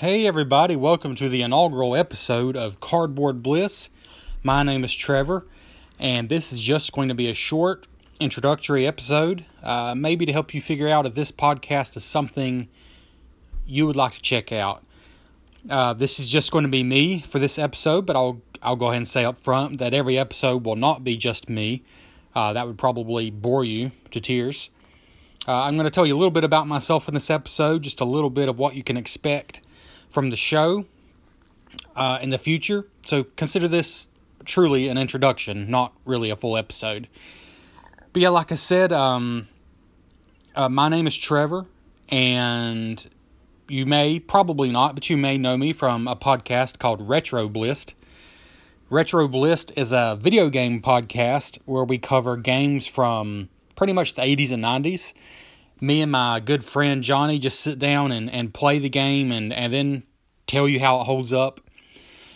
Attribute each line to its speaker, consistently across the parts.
Speaker 1: Hey, everybody, welcome to the inaugural episode of Cardboard Bliss. My name is Trevor, and this is just going to be a short introductory episode, uh, maybe to help you figure out if this podcast is something you would like to check out. Uh, this is just going to be me for this episode, but I'll I'll go ahead and say up front that every episode will not be just me. Uh, that would probably bore you to tears. Uh, I'm going to tell you a little bit about myself in this episode, just a little bit of what you can expect from the show uh, in the future. So consider this truly an introduction, not really a full episode. But yeah, like I said, um, uh, my name is Trevor, and you may, probably not, but you may know me from a podcast called Retro Blist. Retro Blist is a video game podcast where we cover games from pretty much the 80s and 90s me and my good friend Johnny just sit down and, and play the game and, and then tell you how it holds up.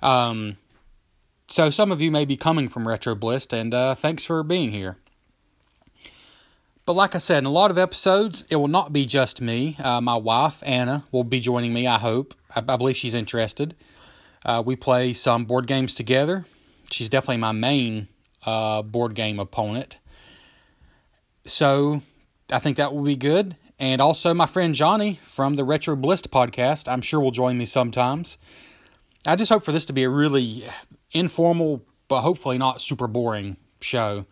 Speaker 1: Um, so some of you may be coming from Retro Blist, and uh, thanks for being here. But like I said, in a lot of episodes, it will not be just me. Uh, my wife, Anna, will be joining me, I hope. I, I believe she's interested. Uh, we play some board games together. She's definitely my main uh, board game opponent. So I think that will be good. And also, my friend Johnny from the Retro Blist podcast, I'm sure will join me sometimes. I just hope for this to be a really informal, but hopefully not super boring show.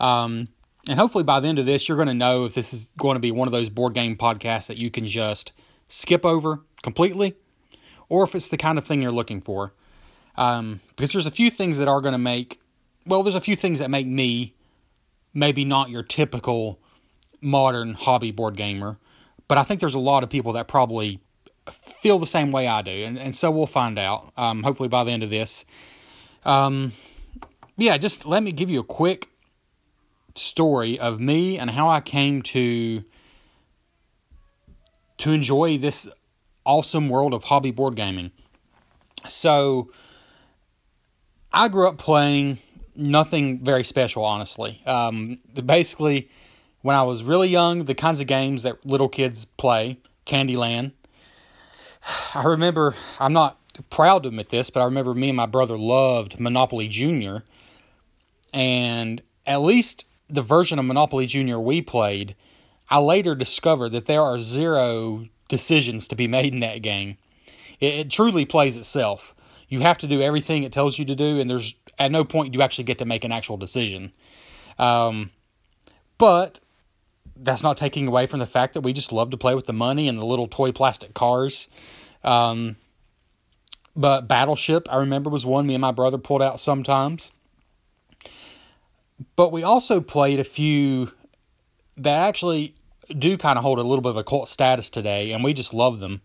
Speaker 1: Um, and hopefully, by the end of this, you're going to know if this is going to be one of those board game podcasts that you can just skip over completely, or if it's the kind of thing you're looking for. Um, because there's a few things that are going to make, well, there's a few things that make me maybe not your typical modern hobby board gamer, but I think there's a lot of people that probably feel the same way I do, and, and so we'll find out. Um, hopefully by the end of this. Um, yeah, just let me give you a quick story of me and how I came to to enjoy this awesome world of hobby board gaming. So, I grew up playing nothing very special, honestly. Um, basically, when I was really young, the kinds of games that little kids play, Candyland. I remember, I'm not proud to admit this, but I remember me and my brother loved Monopoly Junior. And at least the version of Monopoly Junior we played, I later discovered that there are zero decisions to be made in that game. It, it truly plays itself. You have to do everything it tells you to do, and there's at no point do you actually get to make an actual decision. Um, but that's not taking away from the fact that we just love to play with the money and the little toy plastic cars. Um, but Battleship, I remember, was one me and my brother pulled out sometimes. But we also played a few that actually do kind of hold a little bit of a cult status today, and we just love them.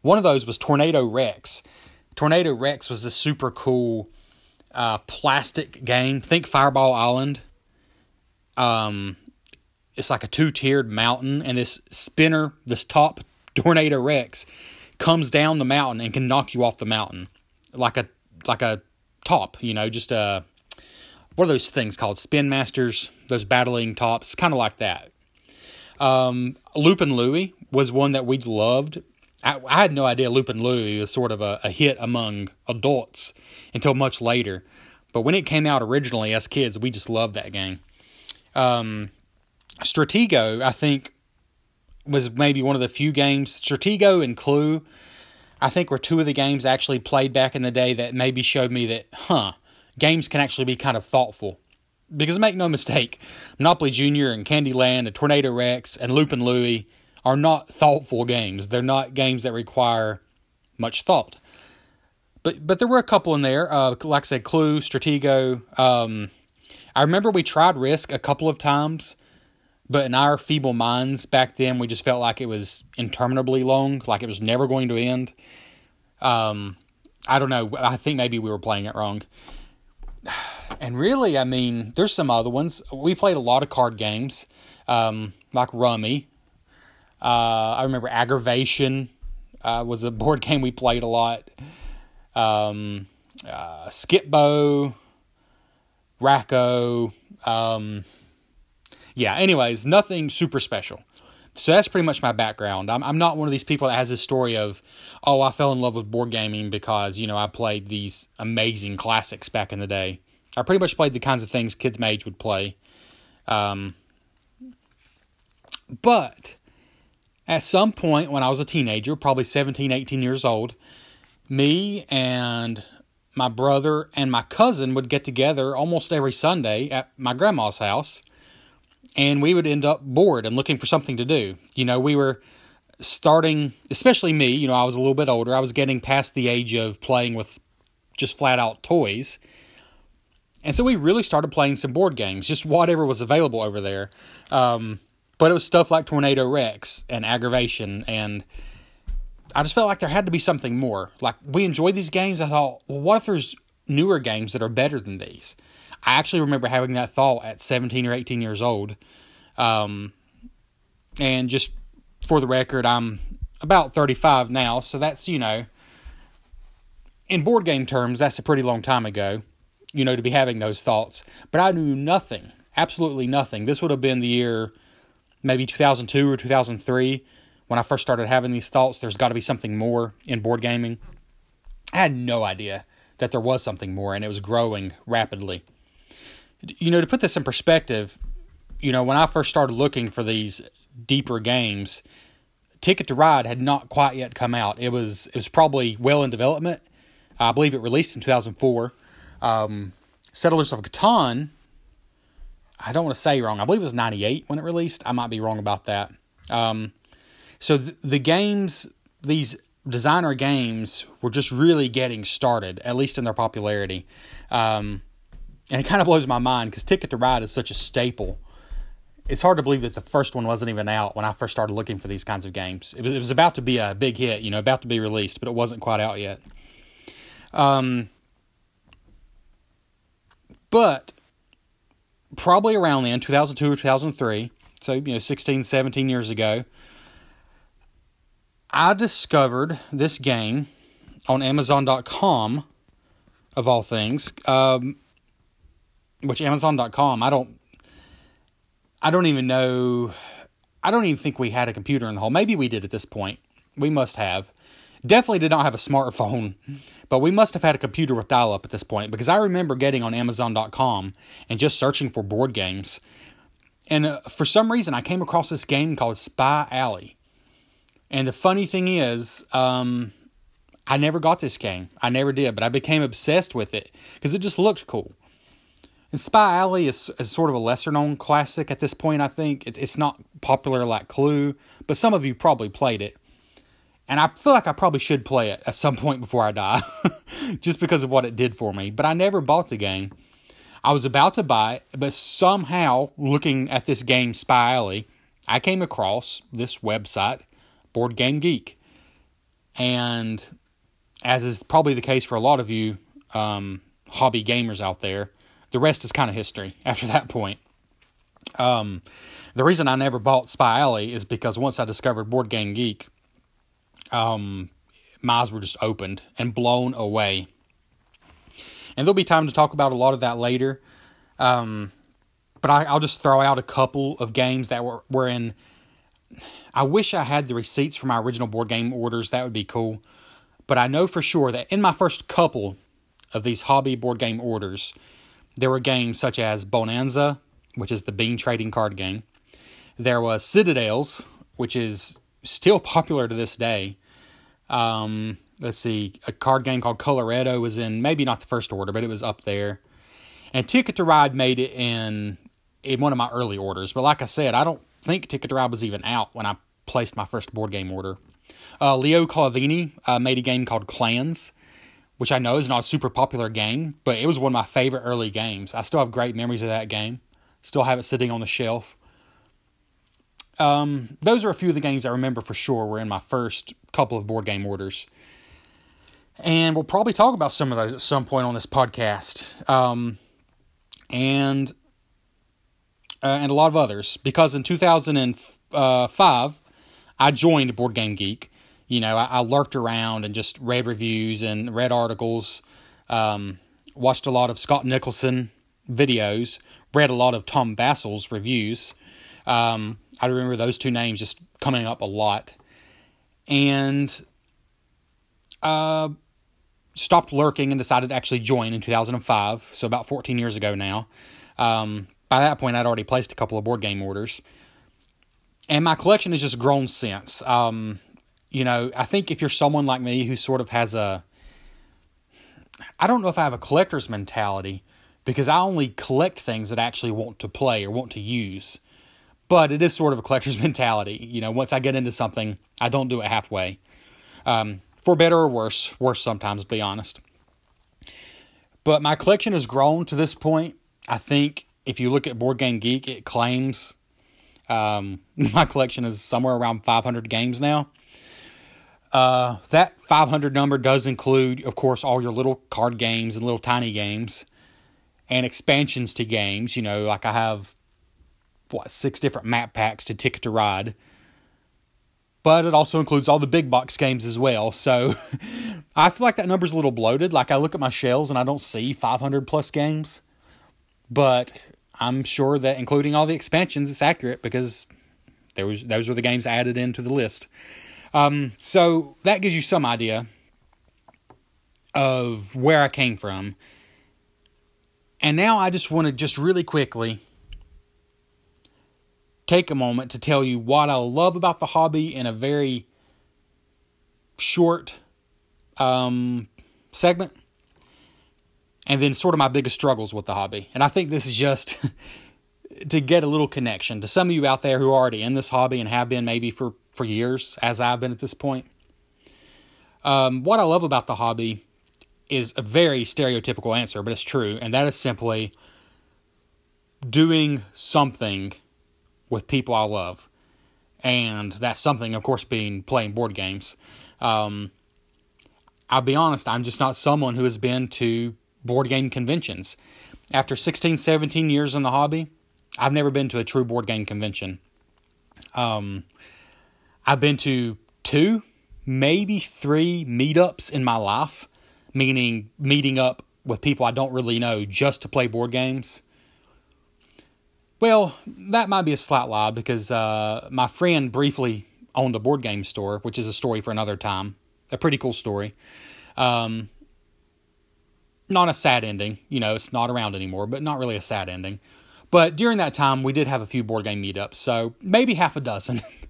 Speaker 1: One of those was Tornado Rex. Tornado Rex was this super cool uh, plastic game. Think Fireball Island. Um, it's like a two tiered mountain, and this spinner, this top Tornado Rex, comes down the mountain and can knock you off the mountain, like a like a top, you know, just a what are those things called? Spin masters, those battling tops, kind of like that. Um, Loopin' Louie was one that we loved. I, I, had no idea Loopin' Louie was sort of a, a hit among adults until much later. But when it came out originally as kids, we just loved that game. Um, Stratego, I think, was maybe one of the few games. Stratego and Clue, I think, were two of the games actually played back in the day that maybe showed me that, huh, games can actually be kind of thoughtful. Because make no mistake, Monopoly Junior and Candyland and Tornado Rex and Loopin' Louie are not thoughtful games. They're not games that require much thought. But but there were a couple in there. Uh, like I said, Clue, Stratego. Um, I remember we tried Risk a couple of times but in our feeble minds back then, we just felt like it was interminably long, like it was never going to end. Um, I don't know. I think maybe we were playing it wrong. And really, I mean, there's some other ones. We played a lot of card games, um, like Rummy. Uh, I remember Aggravation uh, was a board game we played a lot. Um, uh, Skip-Bo, Rack-O. Um, yeah, anyways, nothing super special. So that's pretty much my background. I'm, I'm not one of these people that has this story of, oh, I fell in love with board gaming because, you know, I played these amazing classics back in the day. I pretty much played the kinds of things kids my age would play. Um, but at some point when I was a teenager, probably 17, 18 years old, me and my brother and my cousin would get together almost every Sunday at my grandma's house and we would end up bored and looking for something to do. You know, we were starting, especially me, you know, I was a little bit older. I was getting past the age of playing with just flat out toys. And so we really started playing some board games, just whatever was available over there. Um, but it was stuff like Tornado Rex and Aggravation. And I just felt like there had to be something more. Like, we enjoyed these games. I thought, well, what if there's newer games that are better than these? I actually remember having that thought at 17 or 18 years old. Um, and just for the record, I'm about 35 now, so that's, you know, in board game terms, that's a pretty long time ago, you know, to be having those thoughts. But I knew nothing, absolutely nothing. This would have been the year maybe 2002 or 2003 when I first started having these thoughts. There's got to be something more in board gaming. I had no idea that there was something more, and it was growing rapidly you know, to put this in perspective, you know, when I first started looking for these deeper games, Ticket to Ride had not quite yet come out. It was it was probably well in development. I believe it released in 2004. Um, Settlers of Catan, I don't want to say wrong. I believe it was 98 when it released. I might be wrong about that. Um, so th- the games, these designer games, were just really getting started, at least in their popularity. Um, and it kind of blows my mind because Ticket to Ride is such a staple. It's hard to believe that the first one wasn't even out when I first started looking for these kinds of games. It was, it was about to be a big hit, you know, about to be released, but it wasn't quite out yet. Um, but probably around then, 2002 or 2003, so, you know, 16, 17 years ago, I discovered this game on Amazon.com, of all things. Um, which Amazon.com, I don't, I don't even know. I don't even think we had a computer in the home. Maybe we did at this point. We must have. Definitely did not have a smartphone, but we must have had a computer with dial up at this point because I remember getting on Amazon.com and just searching for board games. And uh, for some reason, I came across this game called Spy Alley. And the funny thing is, um, I never got this game. I never did, but I became obsessed with it because it just looked cool. And Spy Alley is, is sort of a lesser known classic at this point, I think. It, it's not popular like Clue, but some of you probably played it. And I feel like I probably should play it at some point before I die, just because of what it did for me. But I never bought the game. I was about to buy it, but somehow, looking at this game, Spy Alley, I came across this website, Board Game Geek. And as is probably the case for a lot of you um, hobby gamers out there, the rest is kind of history after that point. Um, the reason I never bought Spy Alley is because once I discovered Board Game Geek, um, my eyes were just opened and blown away. And there'll be time to talk about a lot of that later. Um, but I, will just throw out a couple of games that were, were in. I wish I had the receipts for my original board game orders. That would be cool. But I know for sure that in my first couple of these hobby board game orders, there were games such as Bonanza, which is the bean trading card game. There was Citadels, which is still popular to this day. Um, let's see, a card game called Colorado was in maybe not the first order, but it was up there. And Ticket to Ride made it in in one of my early orders. But like I said, I don't think Ticket to Ride was even out when I placed my first board game order. Uh, Leo Colovini uh, made a game called Clans, which I know is not a super popular game, but it was one of my favorite early games. I still have great memories of that game. Still have it sitting on the shelf. Um, those are a few of the games I remember for sure were in my first couple of board game orders. And we'll probably talk about some of those at some point on this podcast. Um, and uh, and a lot of others because in 2005 I joined Board Game Geek you know, I, I, lurked around and just read reviews and read articles, um, watched a lot of Scott Nicholson videos, read a lot of Tom Vasel's reviews. Um, I remember those two names just coming up a lot. And uh, stopped lurking and decided to actually join in 2005, so about 14 years ago now. Um, by that point, I'd already placed a couple of board game orders. And my collection has just grown since. Um, you know, I think if you're someone like me who sort of has a. I don't know if I have a collector's mentality because I only collect things that I actually want to play or want to use. But it is sort of a collector's mentality. You know, once I get into something, I don't do it halfway. Um, for better or worse, worse sometimes, to be honest. But my collection has grown to this point. I think if you look at Board Game Geek, it claims um, my collection is somewhere around 500 games now. Uh, that 500 number does include, of course, all your little card games and little tiny games and expansions to games. You know, like I have, what, six different map packs to Ticket to Ride but it also includes all the big box games as well. So I feel like that number's a little bloated. Like I look at my shelves and I don't see 500 plus games, but I'm sure that including all the expansions, it's accurate because there was those were the games added into the list. Um, so that gives you some idea of where I came from. And now I just want to just really quickly take a moment to tell you what I love about the hobby in a very short um, segment, and then sort of my biggest struggles with the hobby. And I think this is just to get a little connection to some of you out there who are already in this hobby and have been maybe for, for years, as I've been at this point. Um, what I love about the hobby is a very stereotypical answer, but it's true, and that is simply doing something with people I love. And that's something, of course, being playing board games. Um, I'll be honest, I'm just not someone who has been to board game conventions. After 16, 17 years in the hobby, I've never been to a true board game convention. Um, I've been to two, maybe three meetups in my life, meaning meeting up with people I don't really know just to play board games. Well, that might be a slight lie because uh, my friend briefly owned a board game store, which is a story for another time. A pretty cool story. Um, not a sad ending. You know, it's not around anymore, but not really a sad ending. But during that time, we did have a few board game meetups. So maybe half a dozen.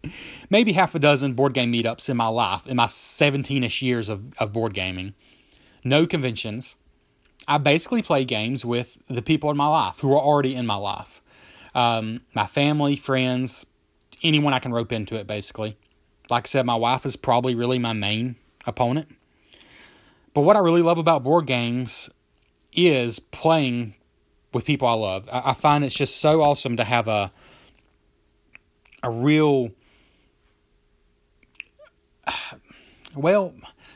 Speaker 1: maybe half a dozen board game meetups in my life, in my 17 ish years of, of board gaming. No conventions. I basically play games with the people in my life who are already in my life um, my family, friends, anyone I can rope into it, basically. Like I said, my wife is probably really my main opponent. But what I really love about board games is playing with people I love. I, find it's just so awesome to have a a real well,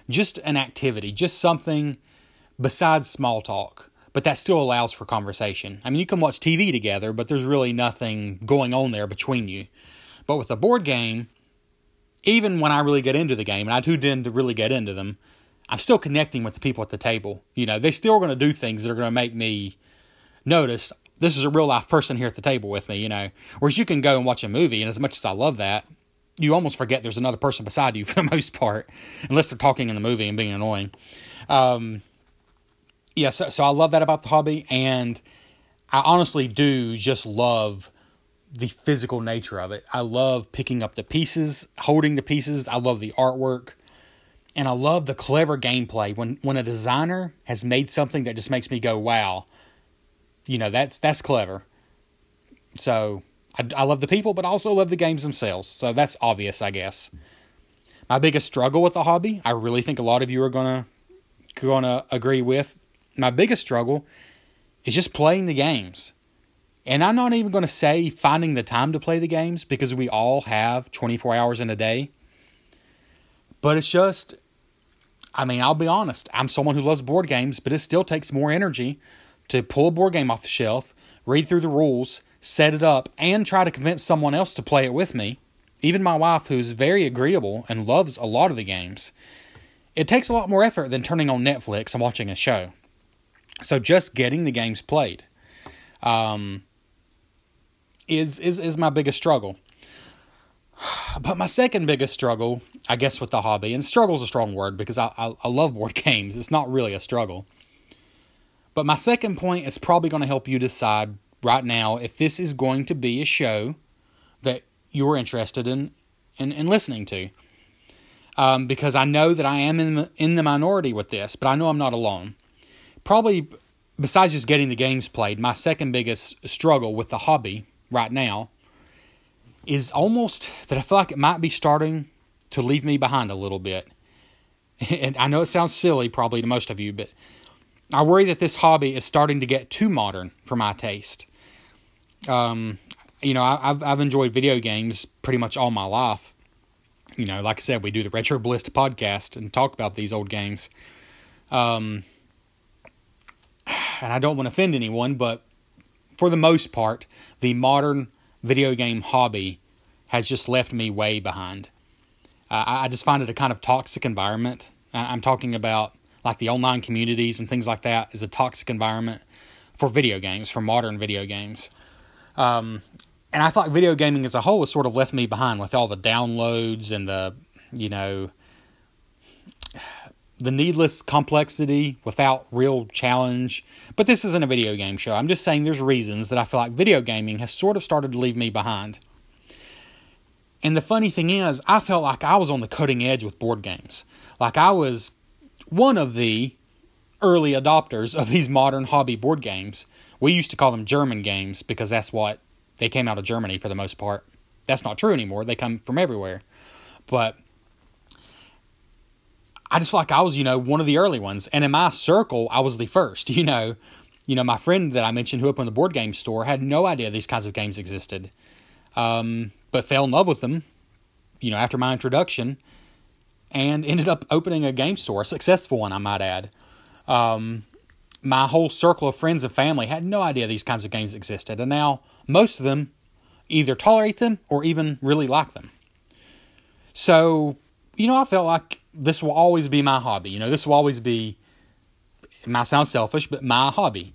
Speaker 1: just an activity, just something besides small talk but that still allows for conversation. I mean, you can watch TV together, but there's really nothing going on there between you. But with a board game, even when I really get into the game, and I do tend to really get into them, I'm still connecting with the people at the table. You know, they still are going to do things that are going to make me notice this is a real life person here at the table with me, you know. Whereas you can go and watch a movie, and as much as I love that, you almost forget there's another person beside you for the most part, unless they're talking in the movie and being annoying. Um, yeah, so, so I love that about the hobby, and I honestly do just love the physical nature of it. I love picking up the pieces, holding the pieces. I love the artwork, and I love the clever gameplay. When when a designer has made something that just makes me go, "Wow," you know, that's that's clever. So I, I love the people, but I also love the games themselves. So that's obvious, I guess. My biggest struggle with the hobby, I really think a lot of you are gonna gonna agree with, my biggest struggle is just playing the games. And I'm not even going to say finding the time to play the games because we all have 24 hours in a day. But it's just, I mean, I'll be honest. I'm someone who loves board games, but it still takes more energy to pull a board game off the shelf, read through the rules, set it up, and try to convince someone else to play it with me. Even my wife, who's very agreeable and loves a lot of the games. It takes a lot more effort than turning on Netflix and watching a show. So just getting the games played. Um, is is is my biggest struggle. But my second biggest struggle, I guess, with the hobby, and struggle is a strong word because I, I, I love board games. It's not really a struggle. But my second point is probably going to help you decide right now if this is going to be a show that you're interested in in, in listening to. Um, because I know that I am in the, in the minority with this, but I know I'm not alone. Probably, besides just getting the games played, my second biggest struggle with the hobby right now is almost that I feel like it might be starting to leave me behind a little bit. And I know it sounds silly probably to most of you, but I worry that this hobby is starting to get too modern for my taste. Um, you know, I, have I've enjoyed video games pretty much all my life. You know, like I said, we do the Retro Ballista podcast and talk about these old games. Um, and I don't want to offend anyone, but for the most part, the modern video game hobby has just left me way behind. Uh, I just find it a kind of toxic environment. I'm talking about like the online communities and things like that is a toxic environment for video games, for modern video games. Um, and I thought video gaming as a whole has sort of left me behind with all the downloads and the, you know, the needless complexity without real challenge. But this isn't a video game show. I'm just saying there's reasons that I feel like video gaming has sort of started to leave me behind. And the funny thing is, I felt like I was on the cutting edge with board games. Like I was one of the early adopters of these modern hobby board games. We used to call them German games because that's what they came out of Germany for the most part. That's not true anymore. They come from everywhere. But I just feel like I was, you know, one of the early ones. And in my circle, I was the first, you know. You know, my friend that I mentioned who opened the board game store had no idea these kinds of games existed. Um, but fell in love with them, you know, after my introduction and ended up opening a game store, a successful one, I might add. Um, my whole circle of friends and family had no idea these kinds of games existed. And now most of them either tolerate them or even really like them. So, you know, I felt like this will always be my hobby. You know, this will always be, it might sound selfish, but my hobby.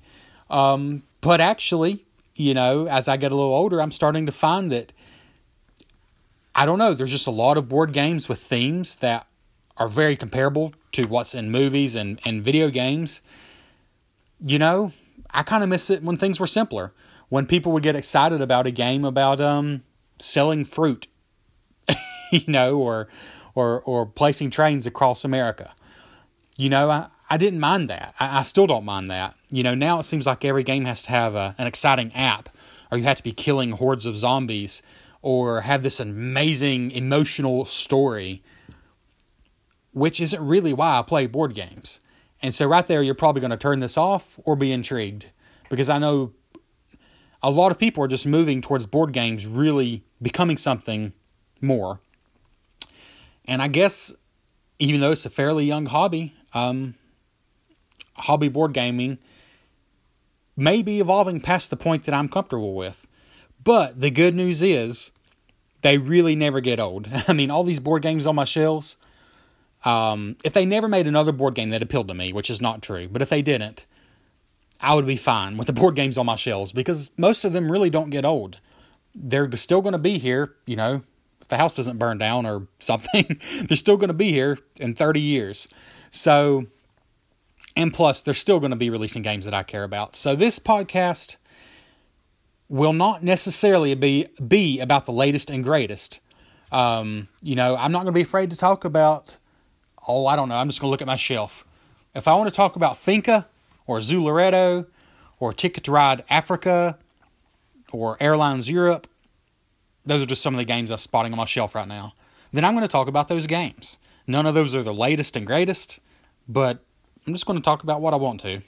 Speaker 1: Um, but actually, you know, as I get a little older, I'm starting to find that I don't know, there's just a lot of board games with themes that are very comparable to what's in movies and, and video games. You know, I kind of miss it when things were simpler. When people would get excited about a game about um, selling fruit, you know, or or or placing trains across America. You know, I, I didn't mind that. I, I still don't mind that. You know, now it seems like every game has to have a, an exciting app, or you have to be killing hordes of zombies, or have this amazing emotional story, which isn't really why I play board games. And so, right there, you're probably going to turn this off or be intrigued because I know a lot of people are just moving towards board games really becoming something more. And I guess, even though it's a fairly young hobby, um, hobby board gaming may be evolving past the point that I'm comfortable with. But the good news is, they really never get old. I mean, all these board games on my shelves, um, if they never made another board game that appealed to me, which is not true, but if they didn't, I would be fine with the board games on my shelves because most of them really don't get old. They're still going to be here, you know, if the house doesn't burn down or something, they're still going to be here in 30 years. So, and plus, they're still going to be releasing games that I care about. So, this podcast will not necessarily be be about the latest and greatest. Um, you know, I'm not going to be afraid to talk about. Oh, I don't know. I'm just going to look at my shelf. If I want to talk about Finca or Zooloretto or Ticket to Ride Africa or Airlines Europe, those are just some of the games I'm spotting on my shelf right now. Then I'm going to talk about those games. None of those are the latest and greatest, but I'm just going to talk about what I want to.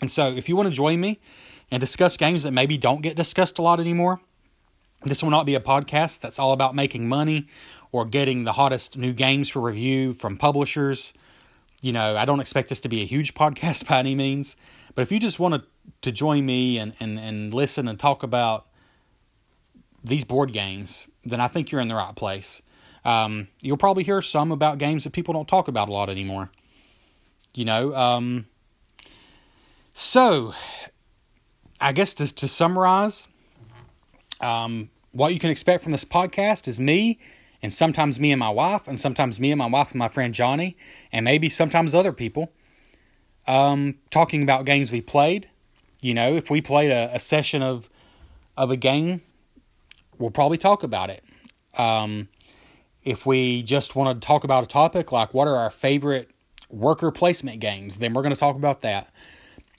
Speaker 1: And so, if you want to join me and discuss games that maybe don't get discussed a lot anymore, this will not be a podcast that's all about making money or getting the hottest new games for review from publishers. You know, I don't expect this to be a huge podcast by any means, but if you just want to, join me and, and, and listen and talk about these board games, then I think you're in the right place. Um, you'll probably hear some about games that people don't talk about a lot anymore. You know, um, so I guess to, to summarize, Um, what you can expect from this podcast is me, and sometimes me and my wife, and sometimes me and my wife and my friend Johnny, and maybe sometimes other people, um, talking about games we played. You know, if we played a, a session of of a game, we'll probably talk about it. Um, if we just want to talk about a topic like what are our favorite worker placement games, then we're going to talk about that.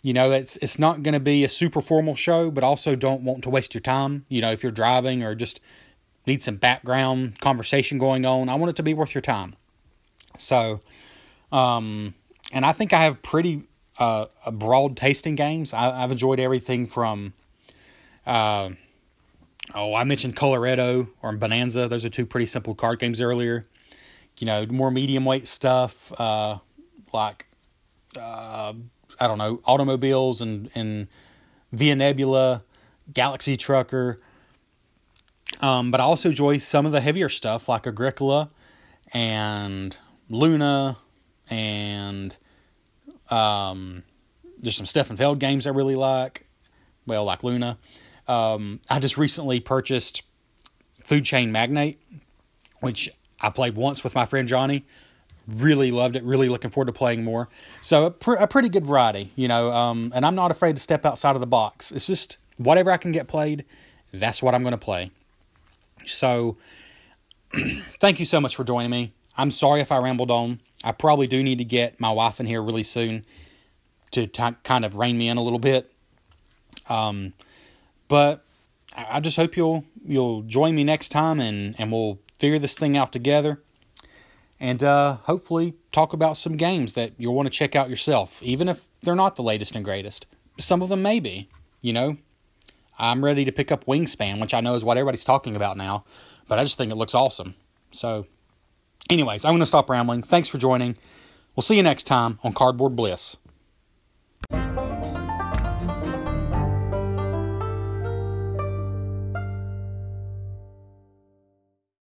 Speaker 1: You know, it's it's not going to be a super formal show, but also don't want to waste your time. You know, if you're driving or just need some background conversation going on, I want it to be worth your time. So, um, and I think I have pretty uh, broad tasting games. I, have enjoyed everything from, uh, oh, I mentioned Colorado or Bonanza. Those are two pretty simple card games earlier. You know, more medium weight stuff uh, like uh, I don't know, automobiles and, and Via Nebula, Galaxy Trucker. Um, but I also enjoy some of the heavier stuff like Agricola and Luna and um, there's some Stefan Feld games I really like. Well, like Luna. Um, I just recently purchased Food Chain Magnate, which I played once with my friend Johnny really loved it really looking forward to playing more. So a, pr- a pretty good variety you know um, and i'm not afraid to step outside of the box. It's just whatever i can get played that's what i'm going to play. So thank you so much for joining me. I'm sorry if i rambled on. I probably do need to get my wife in here really soon to t- kind of rein me in a little bit. Um, but i just hope you'll you'll join me next time and and we'll figure this thing out together and uh, hopefully talk about some games that you'll want to check out yourself, even if they're not the latest and greatest. Some of them may be, you know. I'm ready to pick up Wingspan, which I know is what everybody's talking about now, but I just think it looks awesome. So, anyways, I'm going to stop rambling. Thanks for joining. We'll see you next time on Cardboard Bliss.